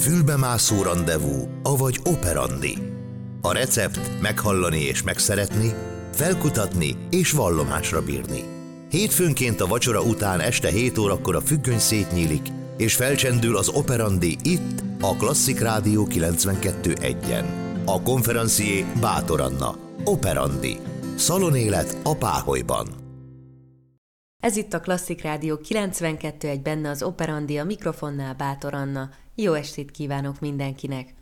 Fülbemászó rendezvú, avagy operandi. A recept meghallani és megszeretni, felkutatni és vallomásra bírni. Hétfőnként a vacsora után este 7 órakor a függöny szétnyílik, és felcsendül az operandi itt, a Klasszik Rádió 92.1-en. A konferencié Bátor Anna. Operandi. Szalonélet a Páholyban. Ez itt a Klasszik Rádió 92.1 benne az Operandi, a mikrofonnál Bátor Anna. Jó estét kívánok mindenkinek!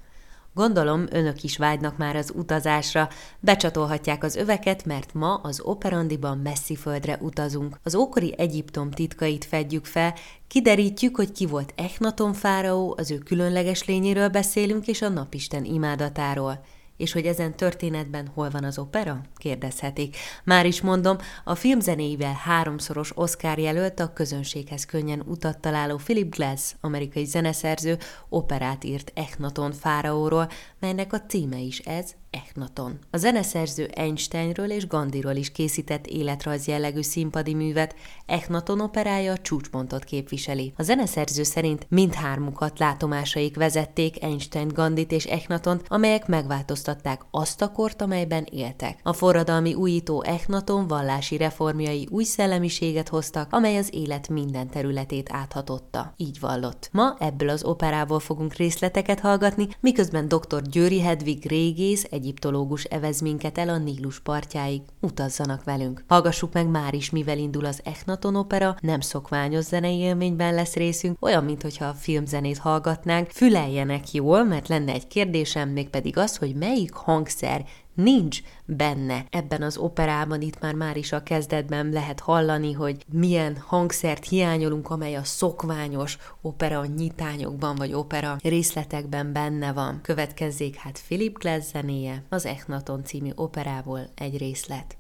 Gondolom, önök is vágynak már az utazásra, becsatolhatják az öveket, mert ma az Operandiban messzi földre utazunk. Az ókori Egyiptom titkait fedjük fel, kiderítjük, hogy ki volt Echnaton fáraó, az ő különleges lényéről beszélünk, és a napisten imádatáról és hogy ezen történetben hol van az opera? Kérdezhetik. Már is mondom, a filmzenéivel háromszoros Oscar jelölt a közönséghez könnyen utat találó Philip Glass, amerikai zeneszerző, operát írt Echnaton fáraóról, melynek a címe is ez, Echnaton. A zeneszerző Einsteinről és Gandiról is készített életrajz jellegű színpadi művet, Echnaton operája a csúcspontot képviseli. A zeneszerző szerint mindhármukat látomásaik vezették Einstein, Gandit és Echnatont, amelyek megváltoztatták azt a kort, amelyben éltek. A forradalmi újító Echnaton vallási reformjai új szellemiséget hoztak, amely az élet minden területét áthatotta. Így vallott. Ma ebből az operából fogunk részleteket hallgatni, miközben dr. Győri Hedvig régész, egyiptológus evez minket el a Nílus partjáig. Utazzanak velünk. Hallgassuk meg már is, mivel indul az Echnaton opera, nem szokványos zenei élményben lesz részünk, olyan, mintha a filmzenét hallgatnánk. Füleljenek jól, mert lenne egy kérdésem, mégpedig az, hogy melyik hangszer nincs benne ebben az operában, itt már már is a kezdetben lehet hallani, hogy milyen hangszert hiányolunk, amely a szokványos opera nyitányokban vagy opera részletekben benne van. Következzék hát Philip Glass zenéje, az Echnaton című operából egy részlet.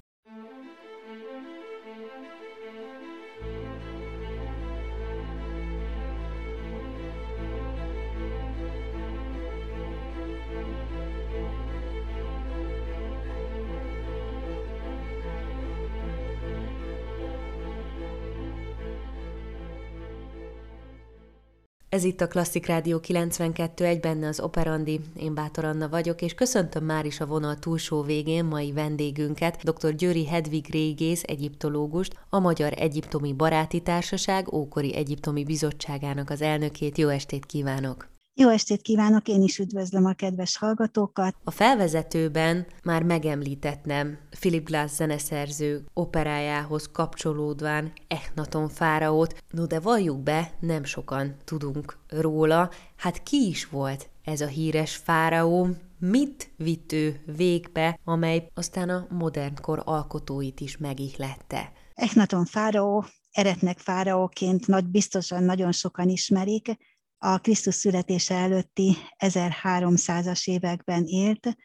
Ez itt a Klasszik Rádió 92.1, benne az Operandi, én Bátor Anna vagyok, és köszöntöm már is a vonal túlsó végén mai vendégünket, dr. Győri Hedvig régész, egyiptológust, a Magyar Egyiptomi Baráti Társaság Ókori Egyiptomi Bizottságának az elnökét. Jó estét kívánok! Jó estét kívánok, én is üdvözlöm a kedves hallgatókat. A felvezetőben már megemlítettem Philip Glass zeneszerző operájához kapcsolódván Echnaton fáraót, no de valljuk be, nem sokan tudunk róla. Hát ki is volt ez a híres fáraó, mit vitt ő végbe, amely aztán a modern kor alkotóit is megihlette? Echnaton fáraó, eretnek fáraóként nagy biztosan nagyon sokan ismerik, a Krisztus születése előtti 1300-as években élt,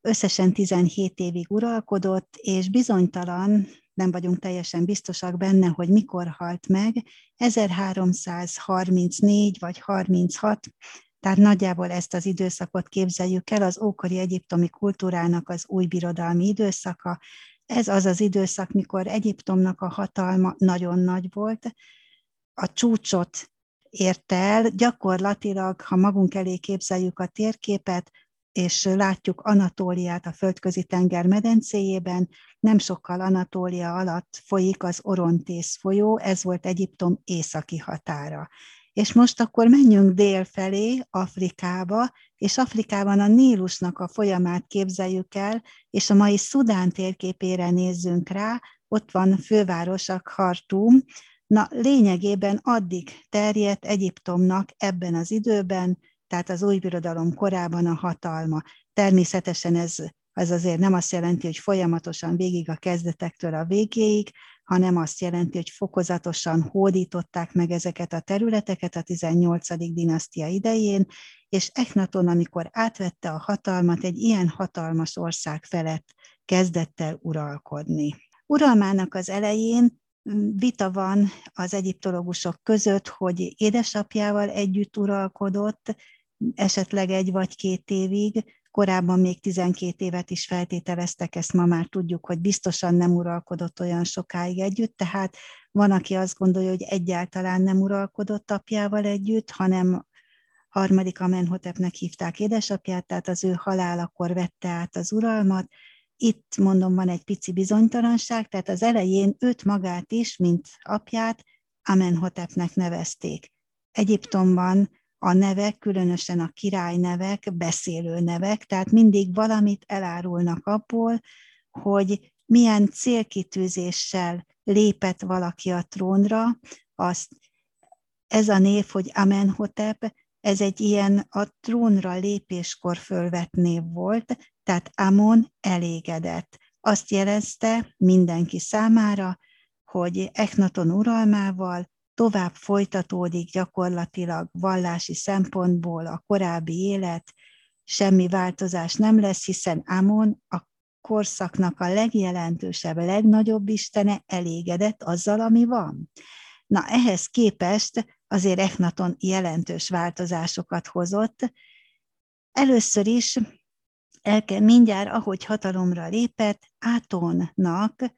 összesen 17 évig uralkodott, és bizonytalan, nem vagyunk teljesen biztosak benne, hogy mikor halt meg, 1334 vagy 36, tehát nagyjából ezt az időszakot képzeljük el, az ókori egyiptomi kultúrának az új birodalmi időszaka. Ez az az időszak, mikor Egyiptomnak a hatalma nagyon nagy volt, a csúcsot érte el. Gyakorlatilag, ha magunk elé képzeljük a térképet, és látjuk Anatóliát a földközi tenger medencéjében, nem sokkal Anatólia alatt folyik az Orontész folyó, ez volt Egyiptom északi határa. És most akkor menjünk dél felé, Afrikába, és Afrikában a Nílusnak a folyamát képzeljük el, és a mai Szudán térképére nézzünk rá, ott van fővárosa Khartoum, Na, lényegében addig terjedt Egyiptomnak ebben az időben, tehát az új birodalom korában a hatalma. Természetesen ez, ez azért nem azt jelenti, hogy folyamatosan végig a kezdetektől a végéig, hanem azt jelenti, hogy fokozatosan hódították meg ezeket a területeket a 18. dinasztia idején, és Echnaton, amikor átvette a hatalmat, egy ilyen hatalmas ország felett kezdett el uralkodni. Uralmának az elején vita van az egyiptológusok között, hogy édesapjával együtt uralkodott, esetleg egy vagy két évig, korábban még 12 évet is feltételeztek, ezt ma már tudjuk, hogy biztosan nem uralkodott olyan sokáig együtt, tehát van, aki azt gondolja, hogy egyáltalán nem uralkodott apjával együtt, hanem harmadik Amenhotepnek hívták édesapját, tehát az ő halálakor vette át az uralmat. Itt mondom, van egy pici bizonytalanság, tehát az elején őt magát is, mint apját, Amenhotepnek nevezték. Egyiptomban a nevek, különösen a király nevek, beszélő nevek, tehát mindig valamit elárulnak abból, hogy milyen célkitűzéssel lépett valaki a trónra, azt ez a név, hogy Amenhotep, ez egy ilyen a trónra lépéskor fölvett név volt, tehát Amon elégedett. Azt jelezte mindenki számára, hogy Echnaton uralmával tovább folytatódik gyakorlatilag vallási szempontból a korábbi élet, semmi változás nem lesz, hiszen Amon a korszaknak a legjelentősebb, legnagyobb istene elégedett azzal, ami van. Na ehhez képest azért Echnaton jelentős változásokat hozott. Először is el kell mindjárt, ahogy hatalomra lépett, Átonnak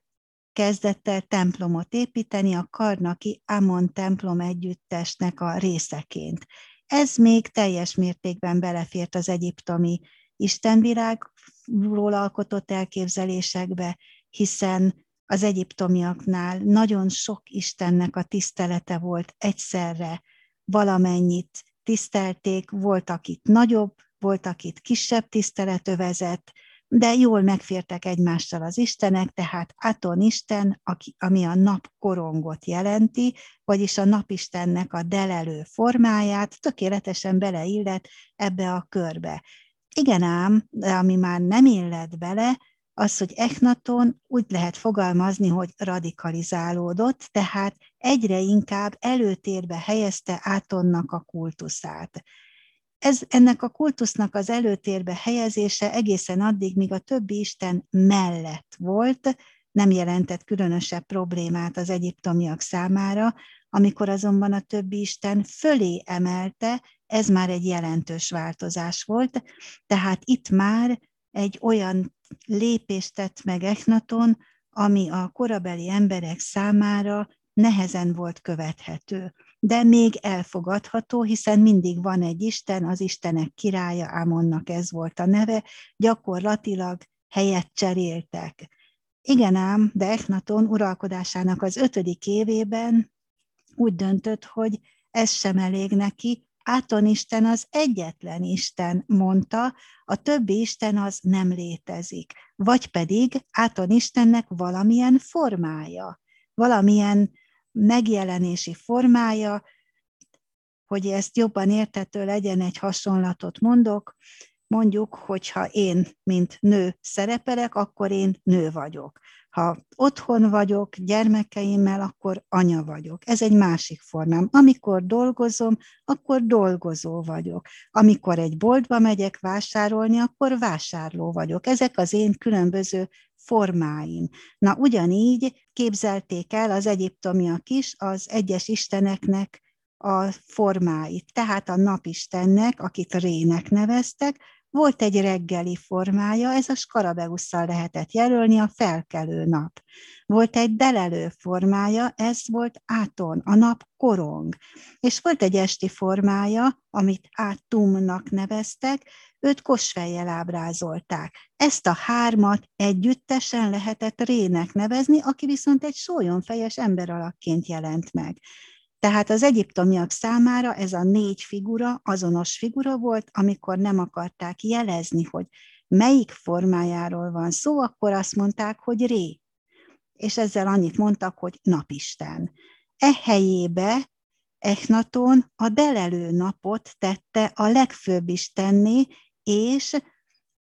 kezdett el templomot építeni a Karnaki Amon templom együttesnek a részeként. Ez még teljes mértékben belefért az egyiptomi istenvilágról alkotott elképzelésekbe, hiszen az egyiptomiaknál nagyon sok Istennek a tisztelete volt egyszerre, valamennyit tisztelték, volt, akit nagyobb, volt, akit kisebb tisztelet övezett, de jól megfértek egymással az istenek, tehát Aton Isten, aki, ami a nap korongot jelenti, vagyis a napistennek a delelő formáját tökéletesen beleillet ebbe a körbe. Igen ám, de ami már nem illet bele, az, hogy Echnaton úgy lehet fogalmazni, hogy radikalizálódott, tehát egyre inkább előtérbe helyezte Átonnak a kultuszát. Ez, ennek a kultusznak az előtérbe helyezése egészen addig, míg a többi isten mellett volt, nem jelentett különösebb problémát az egyiptomiak számára, amikor azonban a többi isten fölé emelte, ez már egy jelentős változás volt, tehát itt már egy olyan lépést tett meg Echnaton, ami a korabeli emberek számára nehezen volt követhető, de még elfogadható, hiszen mindig van egy Isten, az Istenek királya, Ámonnak ez volt a neve, gyakorlatilag helyet cseréltek. Igen ám, de Echnaton uralkodásának az ötödik évében úgy döntött, hogy ez sem elég neki, Áton Isten az egyetlen Isten, mondta, a többi Isten az nem létezik. Vagy pedig Áton Istennek valamilyen formája, valamilyen megjelenési formája, hogy ezt jobban értető legyen, egy hasonlatot mondok, mondjuk, hogyha én, mint nő szerepelek, akkor én nő vagyok. Ha otthon vagyok gyermekeimmel, akkor anya vagyok. Ez egy másik formám. Amikor dolgozom, akkor dolgozó vagyok. Amikor egy boltba megyek vásárolni, akkor vásárló vagyok. Ezek az én különböző formáim. Na ugyanígy képzelték el az egyiptomiak is az egyes isteneknek a formáit. Tehát a napistennek, akit Rének neveztek, volt egy reggeli formája, ez a skarabeusszal lehetett jelölni, a felkelő nap. Volt egy delelő formája, ez volt áton, a nap korong. És volt egy esti formája, amit átumnak neveztek, őt kosfejjel ábrázolták. Ezt a hármat együttesen lehetett Rének nevezni, aki viszont egy sólyomfejes ember alakként jelent meg. Tehát az egyiptomiak számára ez a négy figura azonos figura volt, amikor nem akarták jelezni, hogy melyik formájáról van szó, akkor azt mondták, hogy ré. És ezzel annyit mondtak, hogy napisten. E helyébe Echnaton a delelő napot tette a legfőbb istenné, és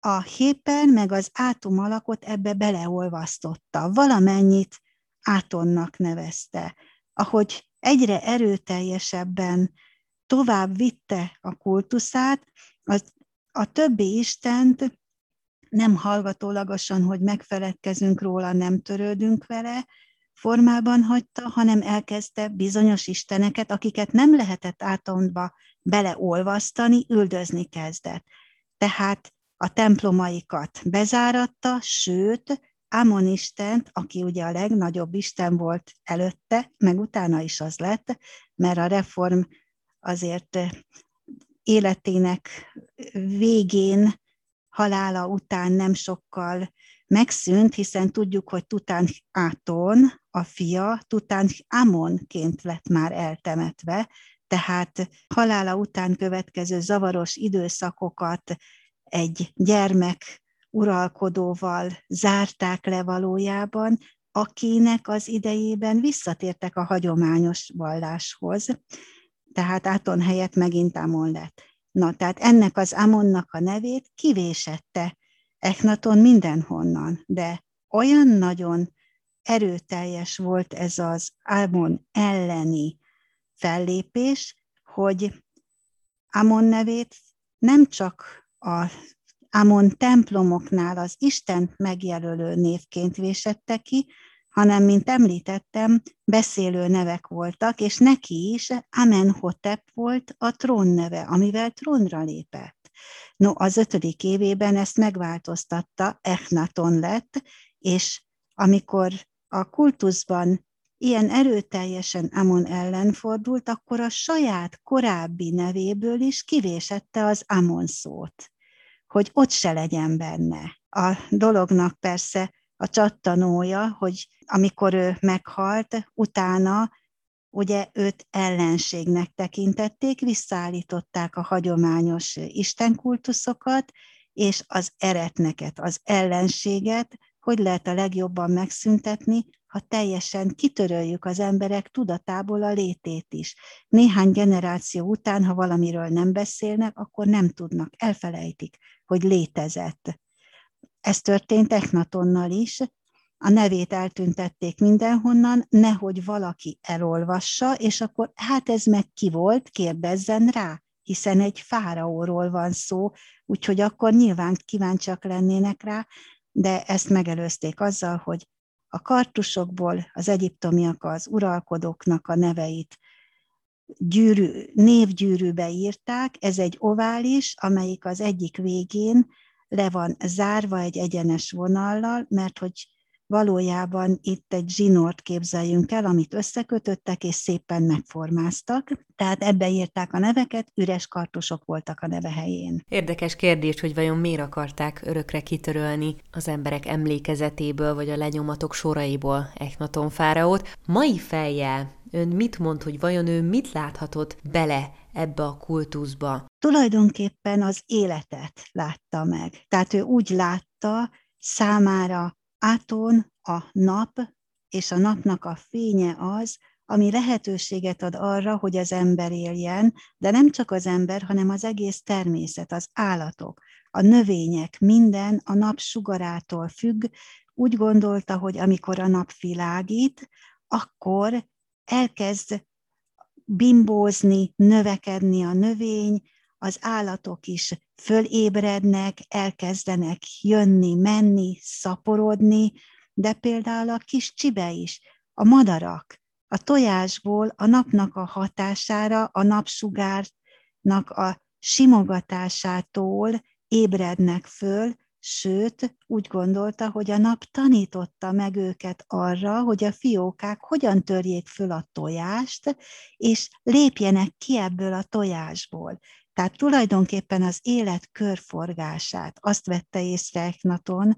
a hépen meg az átum alakot ebbe beleolvasztotta. Valamennyit átonnak nevezte. Ahogy egyre erőteljesebben tovább vitte a kultuszát, az, a többi Istent nem hallgatólagosan, hogy megfeledkezünk róla, nem törődünk vele, formában hagyta, hanem elkezdte bizonyos isteneket, akiket nem lehetett átontba beleolvasztani, üldözni kezdett. Tehát a templomaikat bezáratta, sőt, Ámon Istent, aki ugye a legnagyobb Isten volt előtte, meg utána is az lett, mert a reform azért életének végén, halála után nem sokkal megszűnt, hiszen tudjuk, hogy Tután Áton, a fia, Tután Amonként lett már eltemetve, tehát halála után következő zavaros időszakokat egy gyermek uralkodóval zárták le valójában, akinek az idejében visszatértek a hagyományos valláshoz, tehát Áton helyett megint Amon lett. Na, tehát ennek az Amonnak a nevét kivésette Echnaton mindenhonnan, de olyan nagyon erőteljes volt ez az Amon elleni fellépés, hogy Amon nevét nem csak a Amon templomoknál az Isten megjelölő névként vésette ki, hanem, mint említettem, beszélő nevek voltak, és neki is Amenhotep volt a trónneve, amivel trónra lépett. No, az ötödik évében ezt megváltoztatta, Echnaton lett, és amikor a kultuszban ilyen erőteljesen Amon ellen fordult, akkor a saját korábbi nevéből is kivésette az Amon szót, hogy ott se legyen benne. A dolognak persze a csattanója, hogy amikor ő meghalt, utána ugye őt ellenségnek tekintették, visszaállították a hagyományos istenkultuszokat, és az eretneket, az ellenséget, hogy lehet a legjobban megszüntetni, ha teljesen kitöröljük az emberek tudatából a létét is. Néhány generáció után, ha valamiről nem beszélnek, akkor nem tudnak, elfelejtik, hogy létezett. Ez történt Echnatonnal is, a nevét eltüntették mindenhonnan, nehogy valaki elolvassa, és akkor hát ez meg ki volt, kérdezzen rá, hiszen egy fáraóról van szó, úgyhogy akkor nyilván kíváncsiak lennének rá, de ezt megelőzték azzal, hogy a kartusokból az egyiptomiak az uralkodóknak a neveit gyűrű, névgyűrűbe írták, ez egy ovális, amelyik az egyik végén le van zárva egy egyenes vonallal, mert hogy valójában itt egy zsinort képzeljünk el, amit összekötöttek és szépen megformáztak, tehát ebbe írták a neveket, üres kartusok voltak a neve helyén. Érdekes kérdés, hogy vajon miért akarták örökre kitörölni az emberek emlékezetéből, vagy a lenyomatok soraiból Echnaton fáraót. Mai fejjel ön mit mond, hogy vajon ő mit láthatott bele ebbe a kultuszba? Tulajdonképpen az életet látta meg. Tehát ő úgy látta, számára Áton a nap és a napnak a fénye az, ami lehetőséget ad arra, hogy az ember éljen, de nem csak az ember, hanem az egész természet, az állatok, a növények, minden a nap sugarától függ. Úgy gondolta, hogy amikor a nap világít, akkor elkezd bimbózni, növekedni a növény, az állatok is fölébrednek, elkezdenek jönni, menni, szaporodni, de például a kis csibe is, a madarak, a tojásból a napnak a hatására, a napsugárnak a simogatásától ébrednek föl, sőt, úgy gondolta, hogy a nap tanította meg őket arra, hogy a fiókák hogyan törjék föl a tojást, és lépjenek ki ebből a tojásból. Tehát tulajdonképpen az élet körforgását azt vette észre Eknaton,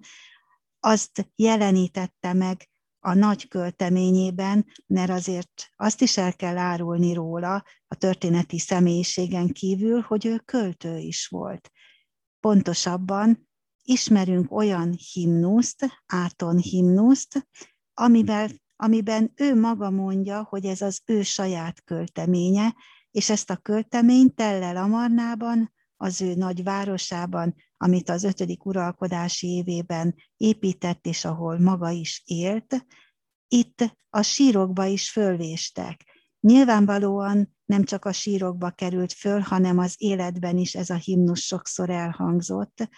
azt jelenítette meg a nagy költeményében, mert azért azt is el kell árulni róla a történeti személyiségen kívül, hogy ő költő is volt. Pontosabban ismerünk olyan himnuszt, Áton himnuszt, amivel, amiben ő maga mondja, hogy ez az ő saját költeménye, és ezt a költeményt Tellel Amarnában, az ő nagy városában, amit az ötödik uralkodási évében épített, és ahol maga is élt, itt a sírokba is fölvéstek. Nyilvánvalóan nem csak a sírokba került föl, hanem az életben is ez a himnus sokszor elhangzott.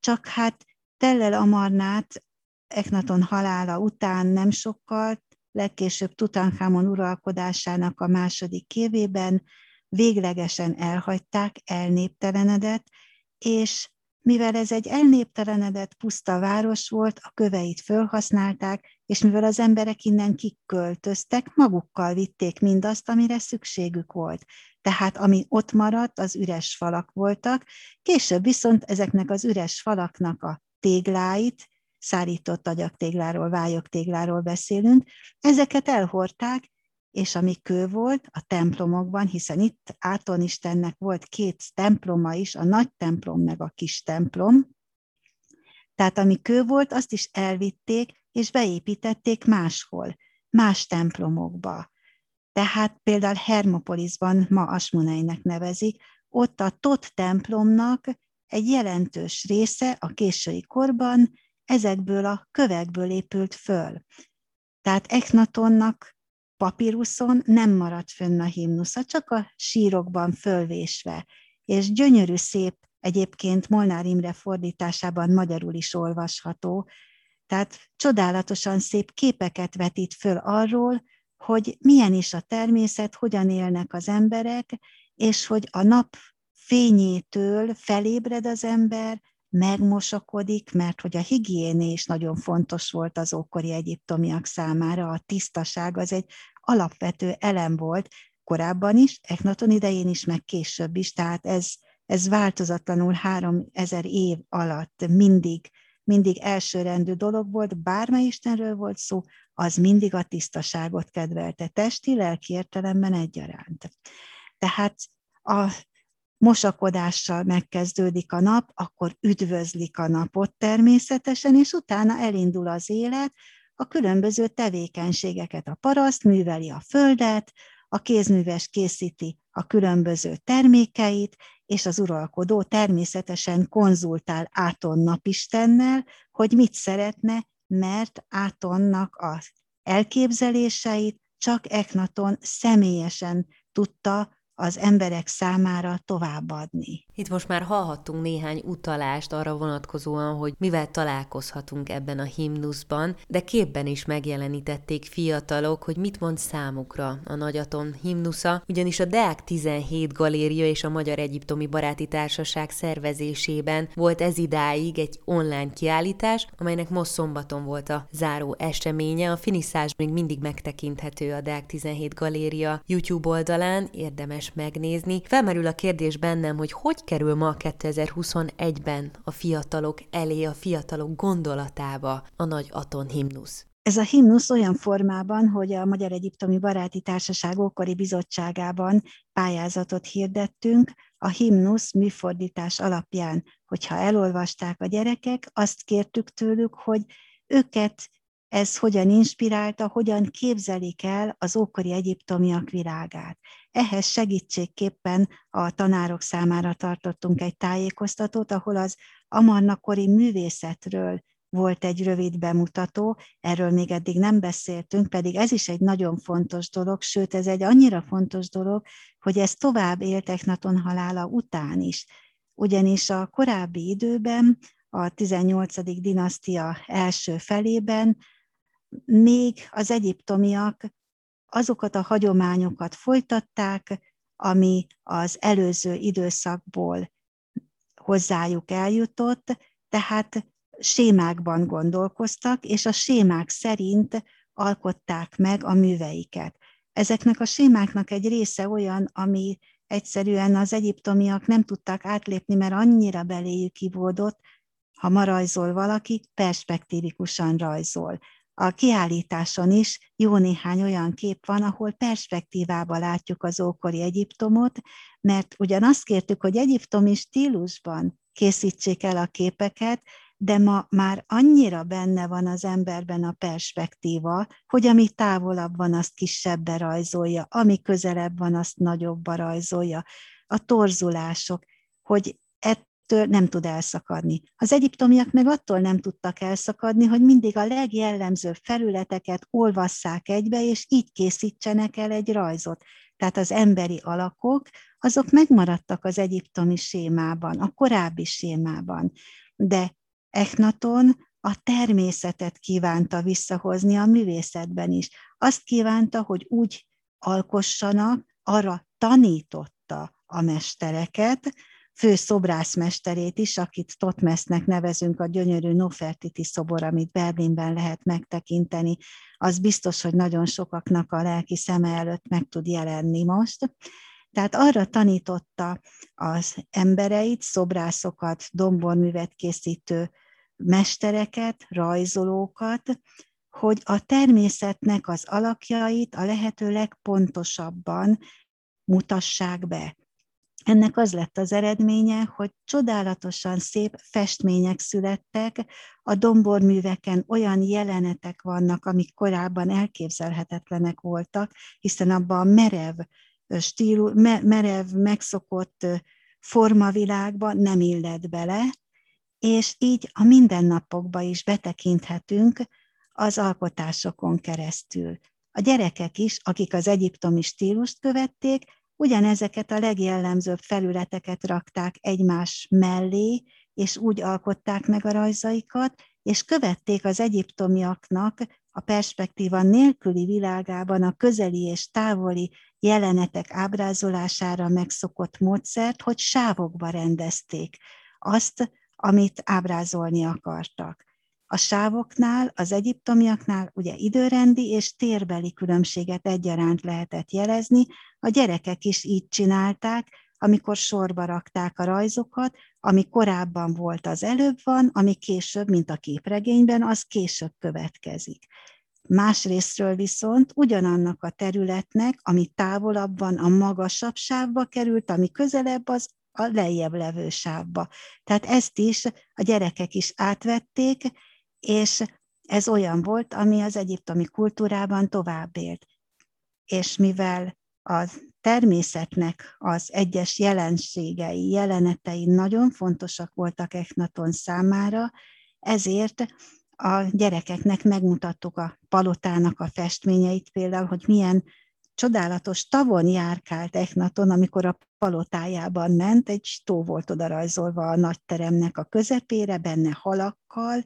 Csak hát Tellel Amarnát Eknaton halála után nem sokkal legkésőbb Tutankhamon uralkodásának a második évében véglegesen elhagyták, elnéptelenedett, és mivel ez egy elnéptelenedett, puszta város volt, a köveit fölhasználták, és mivel az emberek innen kiköltöztek, magukkal vitték mindazt, amire szükségük volt. Tehát ami ott maradt, az üres falak voltak, később viszont ezeknek az üres falaknak a tégláit, szárított agyaktégláról, vályogtégláról beszélünk, ezeket elhordták, és ami kő volt a templomokban, hiszen itt Áton Istennek volt két temploma is, a nagy templom meg a kis templom, tehát ami kő volt, azt is elvitték, és beépítették máshol, más templomokba. Tehát például Hermopolisban, ma Asmoneinek nevezik, ott a Tot templomnak egy jelentős része a késői korban ezekből a kövekből épült föl. Tehát Eknatonnak papíruszon nem maradt fönn a himnusza, csak a sírokban fölvésve, és gyönyörű szép, egyébként Molnár Imre fordításában magyarul is olvasható, tehát csodálatosan szép képeket vetít föl arról, hogy milyen is a természet, hogyan élnek az emberek, és hogy a nap fényétől felébred az ember, megmosakodik, mert hogy a higiéné is nagyon fontos volt az ókori egyiptomiak számára, a tisztaság az egy alapvető elem volt korábban is, Eknaton idején is, meg később is, tehát ez, ez változatlanul három ezer év alatt mindig, mindig elsőrendű dolog volt, bármely Istenről volt szó, az mindig a tisztaságot kedvelte, testi, lelki értelemben egyaránt. Tehát a mosakodással megkezdődik a nap, akkor üdvözlik a napot természetesen, és utána elindul az élet, a különböző tevékenységeket. A paraszt műveli a földet, a kézműves készíti a különböző termékeit, és az uralkodó természetesen konzultál Áton napistennel, hogy mit szeretne, mert Átonnak az elképzeléseit csak Eknaton személyesen tudta az emberek számára továbbadni. Itt most már hallhattunk néhány utalást arra vonatkozóan, hogy mivel találkozhatunk ebben a himnuszban, de képben is megjelenítették fiatalok, hogy mit mond számukra a Nagyaton himnusza, ugyanis a Deák 17 galéria és a Magyar Egyiptomi Baráti Társaság szervezésében volt ez idáig egy online kiállítás, amelynek most szombaton volt a záró eseménye. A finiszás még mindig megtekinthető a Deák 17 galéria YouTube oldalán, érdemes megnézni. Felmerül a kérdés bennem, hogy hogy kerül ma 2021-ben a fiatalok elé, a fiatalok gondolatába a nagy Aton himnusz? Ez a himnusz olyan formában, hogy a Magyar Egyiptomi Baráti Társaság ókori bizottságában pályázatot hirdettünk, a himnusz műfordítás alapján, hogyha elolvasták a gyerekek, azt kértük tőlük, hogy őket ez hogyan inspirálta, hogyan képzelik el az ókori egyiptomiak világát. Ehhez segítségképpen a tanárok számára tartottunk egy tájékoztatót, ahol az amarnakori művészetről volt egy rövid bemutató, erről még eddig nem beszéltünk, pedig ez is egy nagyon fontos dolog, sőt ez egy annyira fontos dolog, hogy ez tovább élt Echnaton halála után is. Ugyanis a korábbi időben, a 18. dinasztia első felében még az egyiptomiak azokat a hagyományokat folytatták, ami az előző időszakból hozzájuk eljutott, tehát sémákban gondolkoztak, és a sémák szerint alkották meg a műveiket. Ezeknek a sémáknak egy része olyan, ami egyszerűen az egyiptomiak nem tudtak átlépni, mert annyira beléjük ivódott, ha ma rajzol valaki, perspektívikusan rajzol. A kiállításon is jó néhány olyan kép van, ahol perspektívába látjuk az ókori Egyiptomot, mert ugyan azt kértük, hogy egyiptomi stílusban készítsék el a képeket, de ma már annyira benne van az emberben a perspektíva, hogy ami távolabb van, azt kisebbre rajzolja, ami közelebb van, azt nagyobbra rajzolja. A torzulások, hogy től nem tud elszakadni. Az egyiptomiak meg attól nem tudtak elszakadni, hogy mindig a legjellemzőbb felületeket olvasszák egybe, és így készítsenek el egy rajzot. Tehát az emberi alakok, azok megmaradtak az egyiptomi sémában, a korábbi sémában. De Echnaton a természetet kívánta visszahozni a művészetben is. Azt kívánta, hogy úgy alkossanak, arra tanította a mestereket, fő szobrászmesterét is, akit Totmesznek nevezünk, a gyönyörű Nofertiti szobor, amit Berlinben lehet megtekinteni, az biztos, hogy nagyon sokaknak a lelki szeme előtt meg tud jelenni most. Tehát arra tanította az embereit, szobrászokat, domborművet készítő mestereket, rajzolókat, hogy a természetnek az alakjait a lehető legpontosabban mutassák be. Ennek az lett az eredménye, hogy csodálatosan szép festmények születtek, a domborműveken olyan jelenetek vannak, amik korábban elképzelhetetlenek voltak, hiszen abban a merev, stílu, merev, megszokott formavilágban nem illet bele, és így a mindennapokba is betekinthetünk az alkotásokon keresztül. A gyerekek is, akik az egyiptomi stílust követték, ugyanezeket a legjellemzőbb felületeket rakták egymás mellé, és úgy alkották meg a rajzaikat, és követték az egyiptomiaknak a perspektíva nélküli világában a közeli és távoli jelenetek ábrázolására megszokott módszert, hogy sávokba rendezték azt, amit ábrázolni akartak. A sávoknál, az egyiptomiaknál ugye időrendi és térbeli különbséget egyaránt lehetett jelezni, a gyerekek is így csinálták, amikor sorba rakták a rajzokat, ami korábban volt, az előbb van, ami később, mint a képregényben, az később következik. Másrésztről viszont ugyanannak a területnek, ami távolabb van, a magasabb sávba került, ami közelebb, az a lejjebb levő sávba. Tehát ezt is a gyerekek is átvették, és ez olyan volt, ami az egyiptomi kultúrában tovább élt. És mivel a természetnek az egyes jelenségei, jelenetei nagyon fontosak voltak Echnaton számára, ezért a gyerekeknek megmutattuk a palotának a festményeit, például, hogy milyen csodálatos tavon járkált Echnaton, amikor a palotájában ment, egy tó volt oda rajzolva a nagy teremnek a közepére, benne halakkal,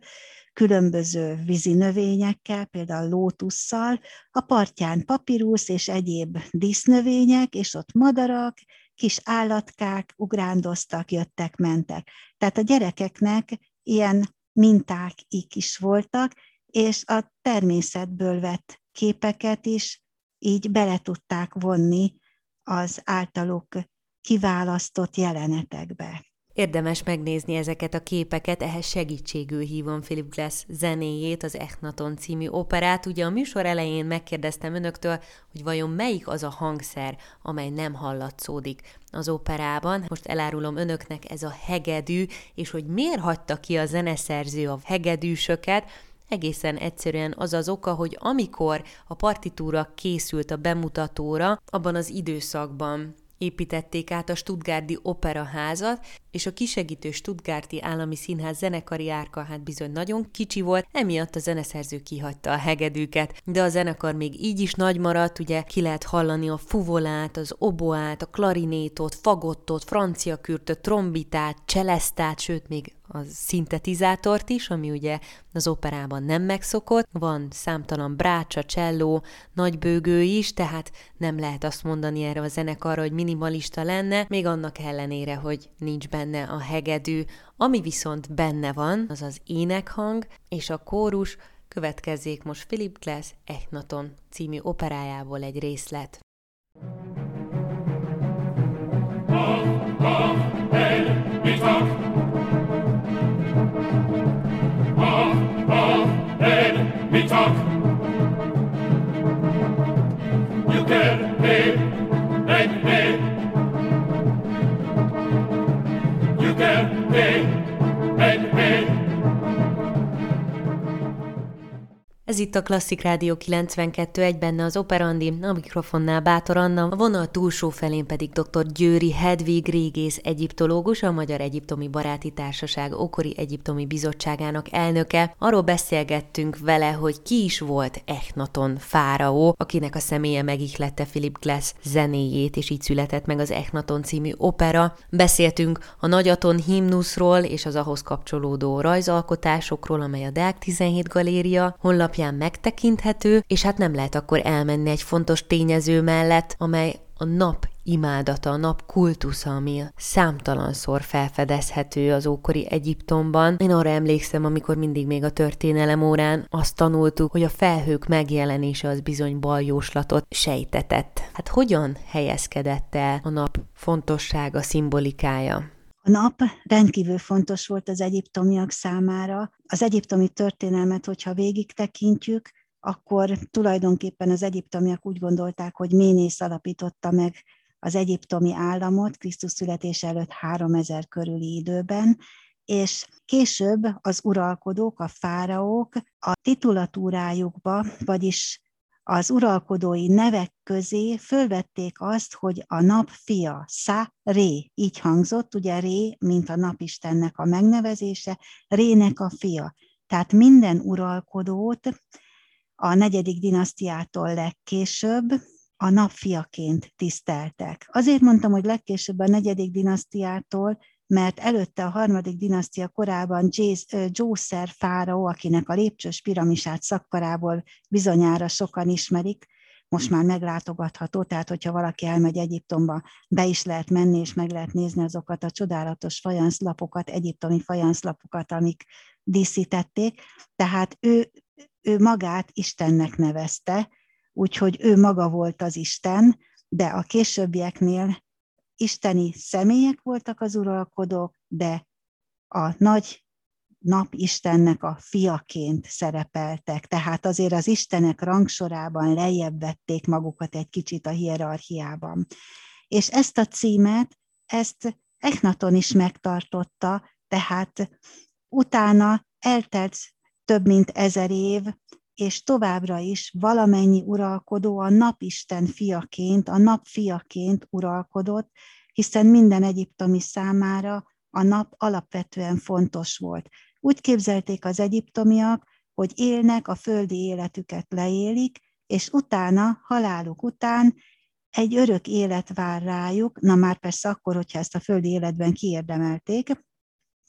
különböző vízi növényekkel, például lótusszal, a partján papírusz és egyéb dísznövények, és ott madarak, kis állatkák ugrándoztak, jöttek, mentek. Tehát a gyerekeknek ilyen minták is voltak, és a természetből vett képeket is így bele tudták vonni az általuk kiválasztott jelenetekbe. Érdemes megnézni ezeket a képeket, ehhez segítségül hívom Philip Glass zenéjét, az Echnaton című operát. Ugye a műsor elején megkérdeztem önöktől, hogy vajon melyik az a hangszer, amely nem hallatszódik az operában. Most elárulom önöknek ez a hegedű, és hogy miért hagyta ki a zeneszerző a hegedűsöket, Egészen egyszerűen az az oka, hogy amikor a partitúra készült a bemutatóra, abban az időszakban építették át a Stuttgarti Operaházat, és a kisegítő Stuttgarti Állami Színház zenekari árka hát bizony nagyon kicsi volt, emiatt a zeneszerző kihagyta a hegedűket, de a zenekar még így is nagy maradt, ugye ki lehet hallani a fuvolát, az oboát, a klarinétot, fagottot, francia kürtöt, trombitát, cselesztát, sőt még a szintetizátort is, ami ugye az operában nem megszokott. Van számtalan brácsa, cselló, nagybőgő is, tehát nem lehet azt mondani erre a zenekarra, hogy minimalista lenne, még annak ellenére, hogy nincs benne a hegedű. Ami viszont benne van, az az énekhang és a kórus, következzék most Philip Glass Echnaton című operájából egy részlet. Ah, me talk. You can make, make, make. You can make, make, make. Ez itt a Klasszik Rádió 92, egy benne az Operandi, a mikrofonnál Bátor Anna, a vonal túlsó felén pedig dr. Győri Hedvig régész egyiptológus, a Magyar Egyiptomi Baráti Társaság Okori Egyiptomi Bizottságának elnöke. Arról beszélgettünk vele, hogy ki is volt Echnaton fáraó, akinek a személye megihlette Philip Glass zenéjét, és így született meg az Echnaton című opera. Beszéltünk a Nagyaton himnuszról és az ahhoz kapcsolódó rajzalkotásokról, amely a Deák 17 Galéria honlapján megtekinthető, és hát nem lehet akkor elmenni egy fontos tényező mellett, amely a nap imádata, a nap kultusza, ami számtalanszor felfedezhető az ókori Egyiptomban. Én arra emlékszem, amikor mindig még a történelem órán azt tanultuk, hogy a felhők megjelenése az bizony baljóslatot sejtetett. Hát hogyan helyezkedett el a nap fontossága, szimbolikája? Nap rendkívül fontos volt az egyiptomiak számára. Az egyiptomi történelmet, hogyha végig tekintjük, akkor tulajdonképpen az egyiptomiak úgy gondolták, hogy Ménész alapította meg az egyiptomi államot Krisztus születés előtt 3000 körüli időben, és később az uralkodók, a fáraók a titulatúrájukba, vagyis az uralkodói nevek közé fölvették azt, hogy a nap fia, Szá Ré, így hangzott, ugye Ré, mint a napistennek a megnevezése, Rének a fia. Tehát minden uralkodót a negyedik dinasztiától legkésőbb a napfiaként tiszteltek. Azért mondtam, hogy legkésőbb a negyedik dinasztiától, mert előtte a harmadik dinasztia korában Jószer fáraó, akinek a lépcsős piramisát szakkarából bizonyára sokan ismerik, most már meglátogatható, tehát hogyha valaki elmegy Egyiptomba, be is lehet menni, és meg lehet nézni azokat a csodálatos fajanszlapokat, egyiptomi fajanszlapokat, amik díszítették. Tehát ő, ő magát Istennek nevezte, úgyhogy ő maga volt az Isten, de a későbbieknél isteni személyek voltak az uralkodók, de a nagy napistennek a fiaként szerepeltek, tehát azért az istenek rangsorában lejjebb vették magukat egy kicsit a hierarchiában. És ezt a címet, ezt Echnaton is megtartotta, tehát utána eltelt több mint ezer év, és továbbra is valamennyi uralkodó a napisten fiaként, a nap fiaként uralkodott, hiszen minden egyiptomi számára a nap alapvetően fontos volt. Úgy képzelték az egyiptomiak, hogy élnek, a földi életüket leélik, és utána, haláluk után egy örök élet vár rájuk, na már persze akkor, hogyha ezt a földi életben kiérdemelték,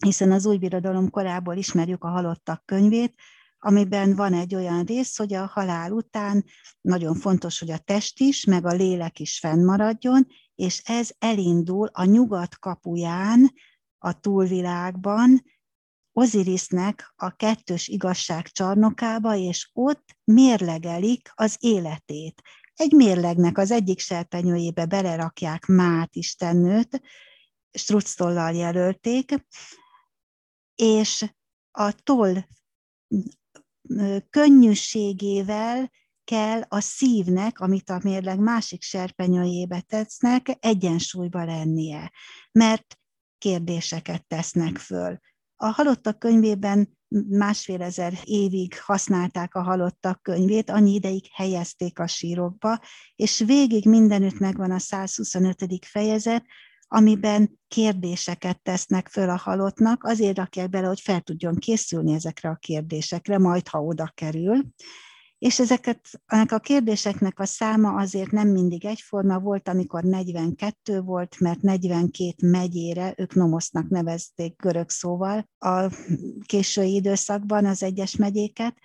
hiszen az új birodalom korából ismerjük a halottak könyvét, amiben van egy olyan rész, hogy a halál után nagyon fontos, hogy a test is, meg a lélek is fennmaradjon, és ez elindul a nyugat kapuján, a túlvilágban, Ozirisnek a kettős igazság csarnokába, és ott mérlegelik az életét. Egy mérlegnek az egyik serpenyőjébe belerakják Mát istennőt, structollal jelölték, és a toll könnyűségével kell a szívnek, amit a mérleg másik serpenyőjébe tesznek, egyensúlyba lennie, mert kérdéseket tesznek föl. A halottak könyvében másfél ezer évig használták a halottak könyvét, annyi ideig helyezték a sírokba, és végig mindenütt megvan a 125. fejezet, amiben kérdéseket tesznek föl a halottnak, azért rakják bele, hogy fel tudjon készülni ezekre a kérdésekre, majd ha oda kerül. És ezeket, ennek a kérdéseknek a száma azért nem mindig egyforma volt, amikor 42 volt, mert 42 megyére, ők nomosznak nevezték görög szóval a késői időszakban az egyes megyéket.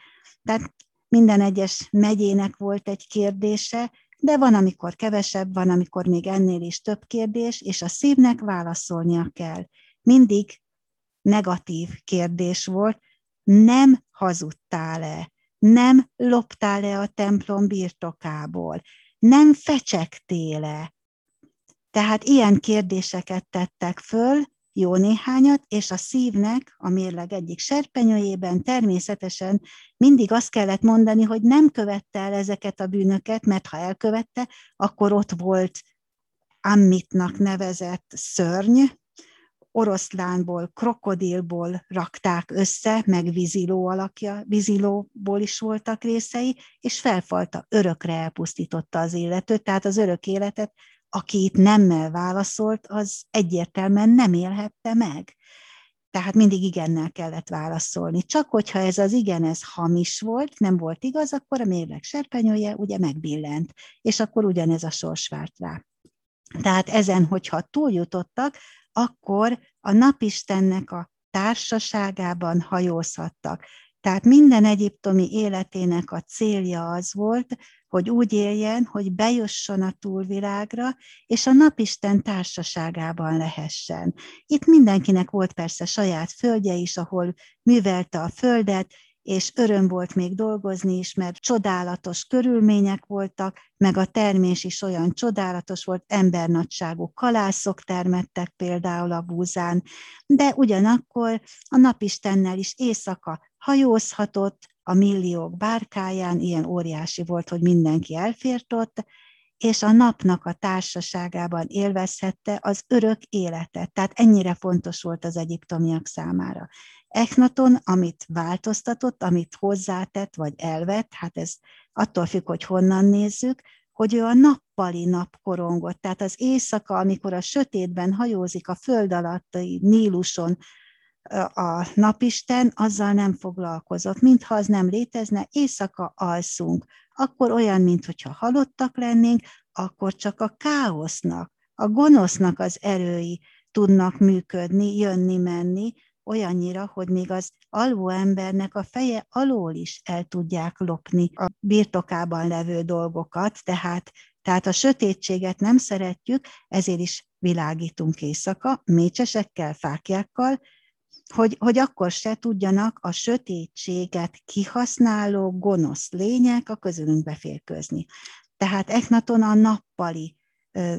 Tehát minden egyes megyének volt egy kérdése, de van, amikor kevesebb, van, amikor még ennél is több kérdés, és a szívnek válaszolnia kell. Mindig negatív kérdés volt, nem hazudtál-e, nem loptál-e a templom birtokából, nem fecsegtél-e. Tehát ilyen kérdéseket tettek föl, jó néhányat, és a szívnek a mérleg egyik serpenyőjében természetesen mindig azt kellett mondani, hogy nem követte el ezeket a bűnöket, mert ha elkövette, akkor ott volt Ammitnak nevezett szörny, oroszlánból, krokodilból rakták össze, meg víziló alakja, vízilóból is voltak részei, és felfalta, örökre elpusztította az életet, tehát az örök életet aki itt nemmel válaszolt, az egyértelműen nem élhette meg. Tehát mindig igennel kellett válaszolni. Csak hogyha ez az igen, ez hamis volt, nem volt igaz, akkor a mérleg serpenyője ugye megbillent, és akkor ugyanez a sors várt rá. Tehát ezen, hogyha túljutottak, akkor a napistennek a társaságában hajózhattak. Tehát minden egyiptomi életének a célja az volt, hogy úgy éljen, hogy bejusson a túlvilágra, és a napisten társaságában lehessen. Itt mindenkinek volt persze saját földje is, ahol művelte a földet, és öröm volt még dolgozni is, mert csodálatos körülmények voltak, meg a termés is olyan csodálatos volt, embernagyságú kalászok termettek például a búzán, de ugyanakkor a napistennel is éjszaka hajózhatott, a milliók bárkáján, ilyen óriási volt, hogy mindenki elfért ott, és a napnak a társaságában élvezhette az örök életet. Tehát ennyire fontos volt az egyiptomiak számára. Echnaton, amit változtatott, amit hozzátett, vagy elvett, hát ez attól függ, hogy honnan nézzük, hogy ő a nappali napkorongot, tehát az éjszaka, amikor a sötétben hajózik a föld alatti Níluson a napisten, azzal nem foglalkozott, mintha az nem létezne, éjszaka alszunk, akkor olyan, mintha halottak lennénk, akkor csak a káosznak, a gonosznak az erői tudnak működni, jönni, menni, olyannyira, hogy még az alvó embernek a feje alól is el tudják lopni a birtokában levő dolgokat, tehát, tehát a sötétséget nem szeretjük, ezért is világítunk éjszaka, mécsesekkel, fákjákkal, hogy, hogy akkor se tudjanak a sötétséget kihasználó gonosz lények a közülünkbe férkőzni. Tehát Eknaton a nappali ö,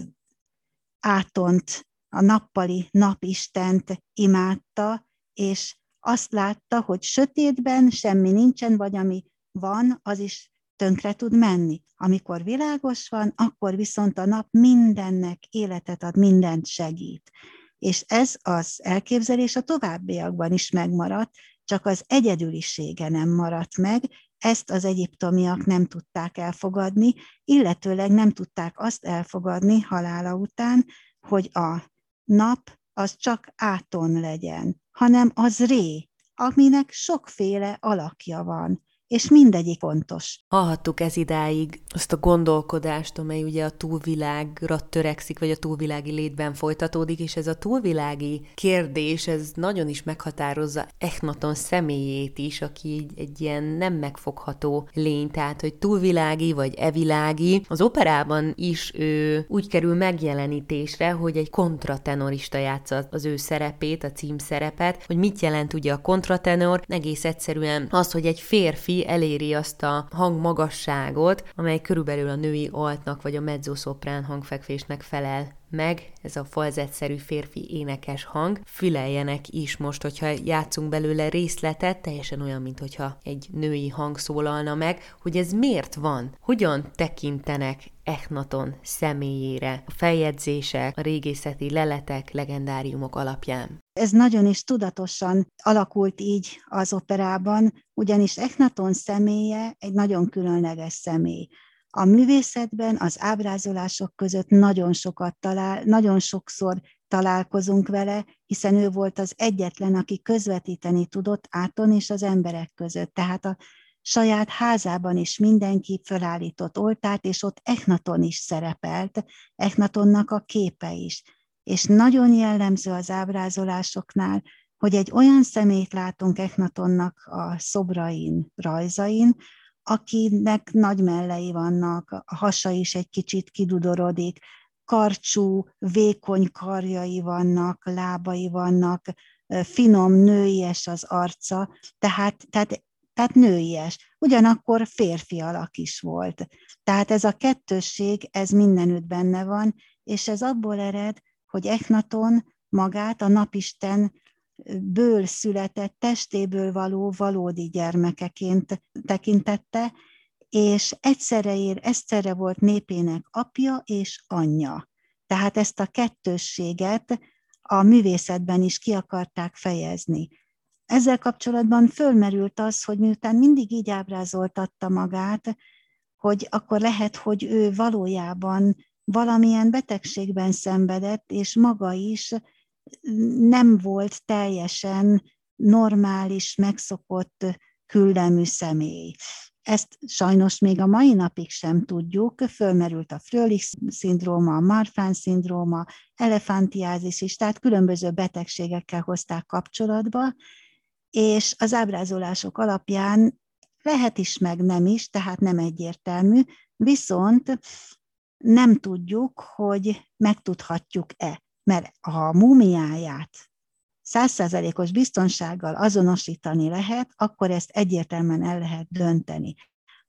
átont, a nappali napistent imádta, és azt látta, hogy sötétben semmi nincsen, vagy ami van, az is tönkre tud menni. Amikor világos van, akkor viszont a nap mindennek életet ad, mindent segít. És ez az elképzelés a továbbiakban is megmaradt, csak az egyedülisége nem maradt meg, ezt az egyiptomiak nem tudták elfogadni, illetőleg nem tudták azt elfogadni halála után, hogy a nap az csak áton legyen, hanem az ré, aminek sokféle alakja van és mindegyik fontos. Hallhattuk ez idáig azt a gondolkodást, amely ugye a túlvilágra törekszik, vagy a túlvilági létben folytatódik, és ez a túlvilági kérdés, ez nagyon is meghatározza Echnaton személyét is, aki egy, egy ilyen nem megfogható lény, tehát hogy túlvilági vagy evilági. Az operában is ő úgy kerül megjelenítésre, hogy egy kontratenorista játsza az ő szerepét, a címszerepet, hogy mit jelent ugye a kontratenor, egész egyszerűen az, hogy egy férfi eléri azt a hangmagasságot, amely körülbelül a női altnak vagy a mezzoszoprán hangfekvésnek felel meg, ez a falzetszerű férfi énekes hang, füleljenek is most, hogyha játszunk belőle részletet, teljesen olyan, mint hogyha egy női hang szólalna meg, hogy ez miért van, hogyan tekintenek Echnaton személyére, a feljegyzések, a régészeti leletek, legendáriumok alapján. Ez nagyon is tudatosan alakult így az operában, ugyanis Echnaton személye egy nagyon különleges személy. A művészetben az ábrázolások között nagyon sokat talál, nagyon sokszor találkozunk vele, hiszen ő volt az egyetlen, aki közvetíteni tudott áton és az emberek között. Tehát a saját házában is mindenki fölállított oltárt, és ott Echnaton is szerepelt, Echnatonnak a képe is. És nagyon jellemző az ábrázolásoknál, hogy egy olyan szemét látunk Echnatonnak a szobrain, rajzain, akinek nagy mellei vannak, a hasa is egy kicsit kidudorodik, karcsú, vékony karjai vannak, lábai vannak, finom, nőies az arca, tehát, tehát, tehát nőies. Ugyanakkor férfi alak is volt. Tehát ez a kettősség, ez mindenütt benne van, és ez abból ered, hogy Echnaton magát a napisten ből született, testéből való valódi gyermekeként tekintette, és egyszerre ér, egyszerre volt népének apja és anyja. Tehát ezt a kettősséget a művészetben is ki akarták fejezni. Ezzel kapcsolatban fölmerült az, hogy miután mindig így ábrázoltatta magát, hogy akkor lehet, hogy ő valójában valamilyen betegségben szenvedett, és maga is nem volt teljesen normális, megszokott küllemű személy. Ezt sajnos még a mai napig sem tudjuk. Fölmerült a Frölich-szindróma, a Marfan-szindróma, elefantiázis is, tehát különböző betegségekkel hozták kapcsolatba, és az ábrázolások alapján lehet is, meg nem is, tehát nem egyértelmű, viszont nem tudjuk, hogy megtudhatjuk-e, mert ha a múmiáját százszerzalékos biztonsággal azonosítani lehet, akkor ezt egyértelműen el lehet dönteni.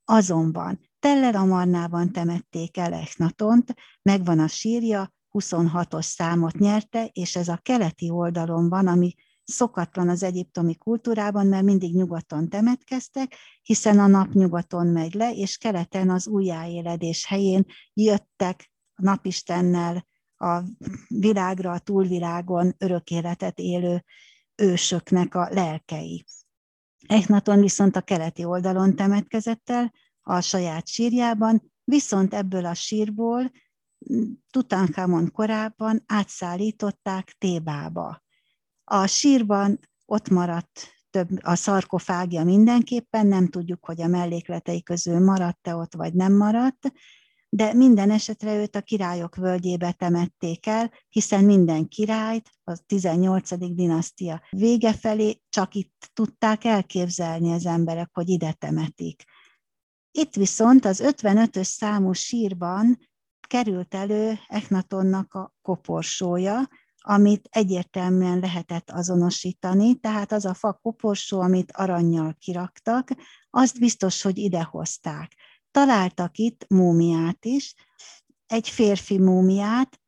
Azonban Teller Amarnában temették el Echnatont, megvan a sírja, 26-os számot nyerte, és ez a keleti oldalon van, ami szokatlan az egyiptomi kultúrában, mert mindig nyugaton temetkeztek, hiszen a nap nyugaton megy le, és keleten az újjáéledés helyén jöttek napistennel a világra, a túlvilágon örök életet élő ősöknek a lelkei. Echnaton viszont a keleti oldalon temetkezett el, a saját sírjában, viszont ebből a sírból Tutankhamon korábban átszállították Tébába. A sírban ott maradt több a szarkofágja mindenképpen, nem tudjuk, hogy a mellékletei közül maradt-e ott, vagy nem maradt, de minden esetre őt a királyok völgyébe temették el, hiszen minden királyt a 18. dinasztia vége felé csak itt tudták elképzelni az emberek, hogy ide temetik. Itt viszont az 55-ös számú sírban került elő Echnatonnak a koporsója, amit egyértelműen lehetett azonosítani, tehát az a fa koporsó, amit aranyjal kiraktak, azt biztos, hogy idehozták. Találtak itt múmiát is, egy férfi múmiát,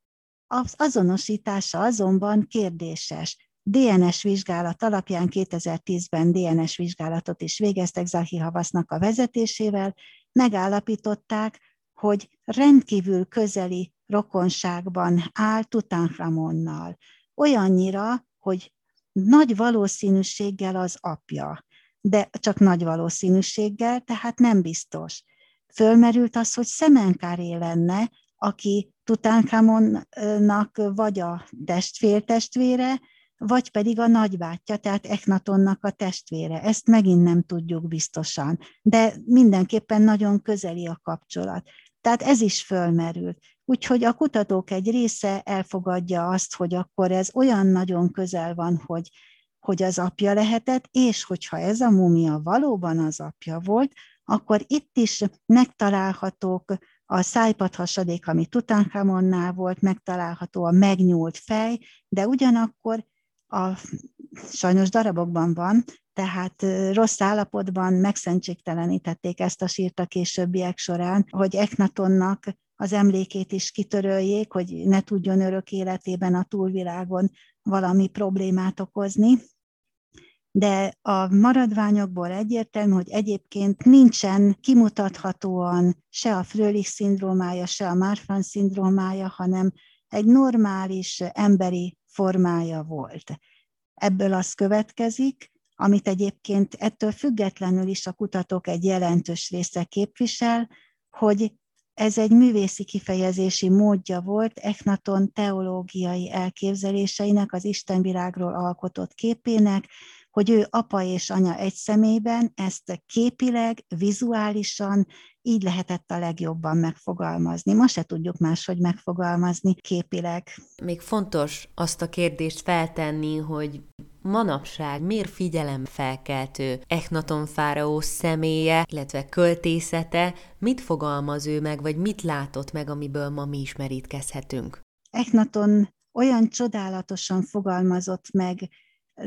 az azonosítása azonban kérdéses. DNS vizsgálat alapján 2010-ben DNS vizsgálatot is végeztek Zahi Havasznak a vezetésével, megállapították, hogy rendkívül közeli rokonságban áll Tutankhamonnal. Olyannyira, hogy nagy valószínűséggel az apja, de csak nagy valószínűséggel, tehát nem biztos. Fölmerült az, hogy Szemenkáré lenne, aki Tutankhamonnak vagy a testvértestvére, vagy pedig a nagybátyja, tehát Echnatonnak a testvére. Ezt megint nem tudjuk biztosan, de mindenképpen nagyon közeli a kapcsolat. Tehát ez is fölmerült. Úgyhogy a kutatók egy része elfogadja azt, hogy akkor ez olyan nagyon közel van, hogy, hogy az apja lehetett, és hogyha ez a mumia valóban az apja volt, akkor itt is megtalálhatók a szájpad hasadék, ami Tutankhamonnál volt, megtalálható a megnyúlt fej, de ugyanakkor a sajnos darabokban van, tehát rossz állapotban megszentségtelenítették ezt a sírt a későbbiek során, hogy Eknatonnak az emlékét is kitöröljék, hogy ne tudjon örök életében a túlvilágon valami problémát okozni. De a maradványokból egyértelmű, hogy egyébként nincsen kimutathatóan se a Frölich szindrómája, se a Marfan szindrómája, hanem egy normális emberi formája volt. Ebből az következik, amit egyébként ettől függetlenül is a kutatók egy jelentős része képvisel, hogy ez egy művészi kifejezési módja volt Echnaton teológiai elképzeléseinek, az Istenvilágról alkotott képének, hogy ő apa és anya egy személyben ezt képileg, vizuálisan így lehetett a legjobban megfogalmazni. Ma se tudjuk máshogy megfogalmazni képileg. Még fontos azt a kérdést feltenni, hogy manapság miért figyelemfelkeltő Echnaton fáraó személye, illetve költészete, mit fogalmaz ő meg, vagy mit látott meg, amiből ma mi ismerítkezhetünk? Echnaton olyan csodálatosan fogalmazott meg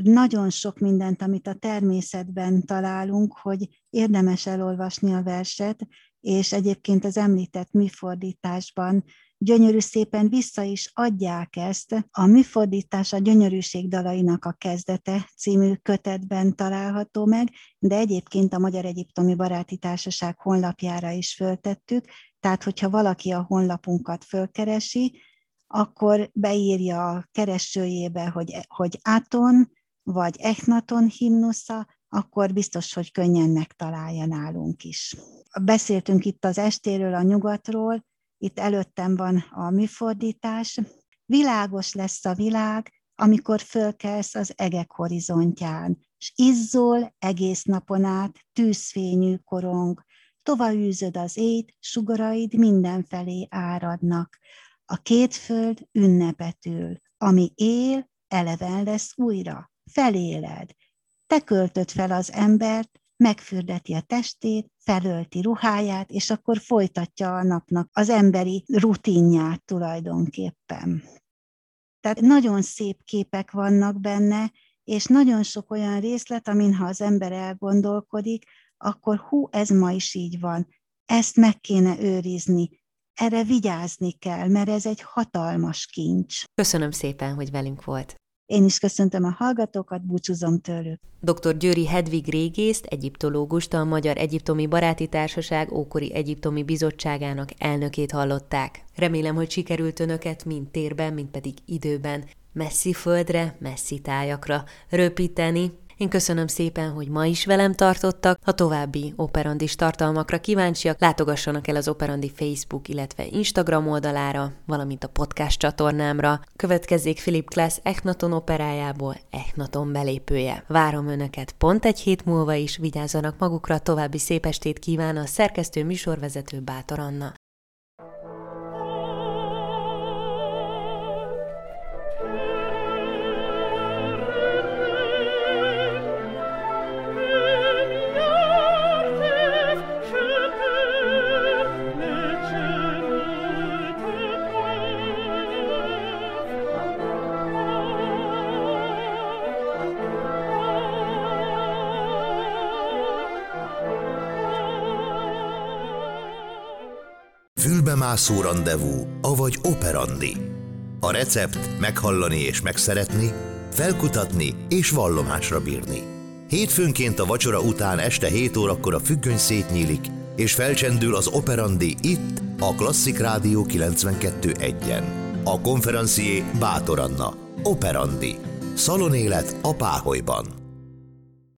nagyon sok mindent, amit a természetben találunk, hogy érdemes elolvasni a verset, és egyébként az említett műfordításban gyönyörű szépen vissza is adják ezt. A műfordítás a gyönyörűség dalainak a kezdete című kötetben található meg, de egyébként a Magyar Egyiptomi Baráti Társaság honlapjára is föltettük, tehát hogyha valaki a honlapunkat fölkeresi, akkor beírja a keresőjébe, hogy, hogy Aton, vagy Echnaton himnusza, akkor biztos, hogy könnyen megtalálja nálunk is. Beszéltünk itt az estéről, a nyugatról, itt előttem van a műfordítás. Világos lesz a világ, amikor fölkelsz az egek horizontján, s izzol egész napon át tűzfényű korong, tova űzöd az ét, sugaraid mindenfelé áradnak. A két föld ünnepetül, ami él, eleven lesz újra, feléled, te költöd fel az embert, megfürdeti a testét, felölti ruháját, és akkor folytatja a napnak az emberi rutinját tulajdonképpen. Tehát nagyon szép képek vannak benne, és nagyon sok olyan részlet, amin ha az ember elgondolkodik, akkor hú, ez ma is így van, ezt meg kéne őrizni, erre vigyázni kell, mert ez egy hatalmas kincs. Köszönöm szépen, hogy velünk volt. Én is köszöntöm a hallgatókat, búcsúzom tőlük. Dr. Győri Hedvig régészt, egyiptológust, a Magyar Egyiptomi Baráti Társaság ókori egyiptomi bizottságának elnökét hallották. Remélem, hogy sikerült önöket mind térben, mind pedig időben messzi földre, messzi tájakra röpíteni, én köszönöm szépen, hogy ma is velem tartottak. Ha további operandis tartalmakra kíváncsiak, látogassanak el az Operandi Facebook, illetve Instagram oldalára, valamint a podcast csatornámra. Következzék Philip Glass Echnaton operájából Echnaton belépője. Várom Önöket pont egy hét múlva is, vigyázzanak magukra, további szép estét kíván a szerkesztő műsorvezető Bátor Anna. Fülbemászó rendezvú, avagy operandi. A recept meghallani és megszeretni, felkutatni és vallomásra bírni. Hétfőnként a vacsora után este 7 órakor a függöny szétnyílik, és felcsendül az operandi itt, a Klasszik Rádió 92.1-en. A konferencié Bátor Anna, operandi, szalonélet a Páholyban.